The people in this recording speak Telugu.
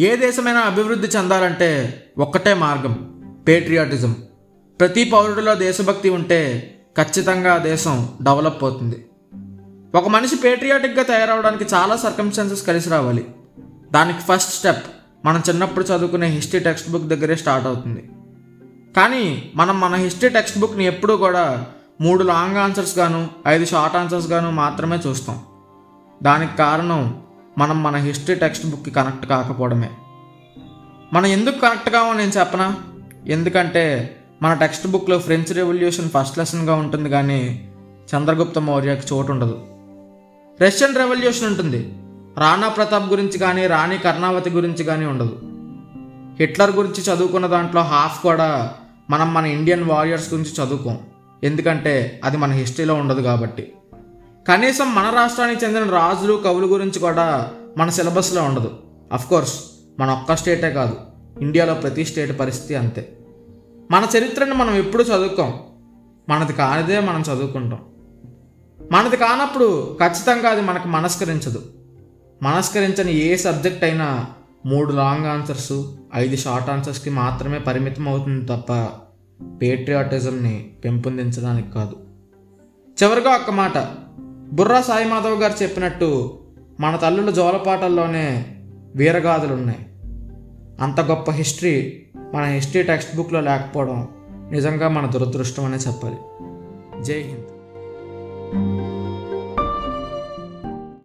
ఏ దేశమైనా అభివృద్ధి చెందాలంటే ఒక్కటే మార్గం పేట్రియాటిజం ప్రతి పౌరుడిలో దేశభక్తి ఉంటే ఖచ్చితంగా ఆ దేశం డెవలప్ అవుతుంది ఒక మనిషి పేట్రియాటిక్గా తయారవడానికి చాలా సర్కమ్స్టాన్సెస్ కలిసి రావాలి. దానికి ఫస్ట్ స్టెప్ మనం చిన్నప్పుడు చదువుకునే హిస్టరీ టెక్స్ట్ బుక్ దగ్గరే స్టార్ట్ అవుతుంది. కానీ మనం మన హిస్టరీ టెక్స్ట్ బుక్ని ఎప్పుడూ కూడా మూడు లాంగ్ ఆన్సర్స్ గాను ఐదు షార్ట్ ఆన్సర్స్ గాను మాత్రమే చూస్తాం. దానికి కారణం మనం మన హిస్టరీ టెక్స్ట్ బుక్కి కనెక్ట్ కాకపోవడమే. మనం ఎందుకు కనెక్ట్ కావో నేను చెప్పనా? ఎందుకంటే మన టెక్స్ట్ బుక్లో ఫ్రెంచ్ రెవల్యూషన్ ఫస్ట్ లెసన్గా ఉంటుంది కానీ చంద్రగుప్త మౌర్యకి చోటు ఉండదు. రష్యన్ రెవల్యూషన్ ఉంటుంది. రాణా ప్రతాప్ గురించి కానీ రాణి కర్ణావతి గురించి కానీ ఉండదు. హిట్లర్ గురించి చదువుకున్న దాంట్లో హాఫ్ కూడా మనం మన ఇండియన్ వారియర్స్ గురించి చదువుకోం. ఎందుకంటే అది మన హిస్టరీలో ఉండదు కాబట్టి. కనీసం మన రాష్ట్రానికి చెందిన రాజులు కవుల గురించి కూడా మన సిలబస్లో ఉండదు. కోర్స్ మన ఒక్క స్టేటే కాదు. ఇండియాలో ప్రతి స్టేట్ పరిస్థితి అంతే. మన చరిత్రను మనం ఎప్పుడు చదువుకోం? మనది కానిదే మనం చదువుకుంటాం. మనది కానప్పుడు ఖచ్చితంగా అది మనకు మనస్కరించదు. మనస్కరించని ఏ సబ్జెక్ట్ అయినా మూడు లాంగ్ ఆన్సర్స్ ఐదు షార్ట్ ఆన్సర్స్కి మాత్రమే పరిమితం అవుతుంది తప్ప పేట్రియాటిజంని పెంపొందించడానికి కాదు. చివరిగా ఒక్క మాట. బుర్రా సాయిమాధవ్ గారు చెప్పినట్టు మన తల్లుల జోలపాటల్లోనే వీరగాథలు ఉన్నాయి అంత గొప్ప హిస్టరీ మన హిస్టరీ టెక్స్ట్ బుక్లో లేకపోవడం నిజంగా మన దురదృష్టం అనే చెప్పాలి. జై హింద్.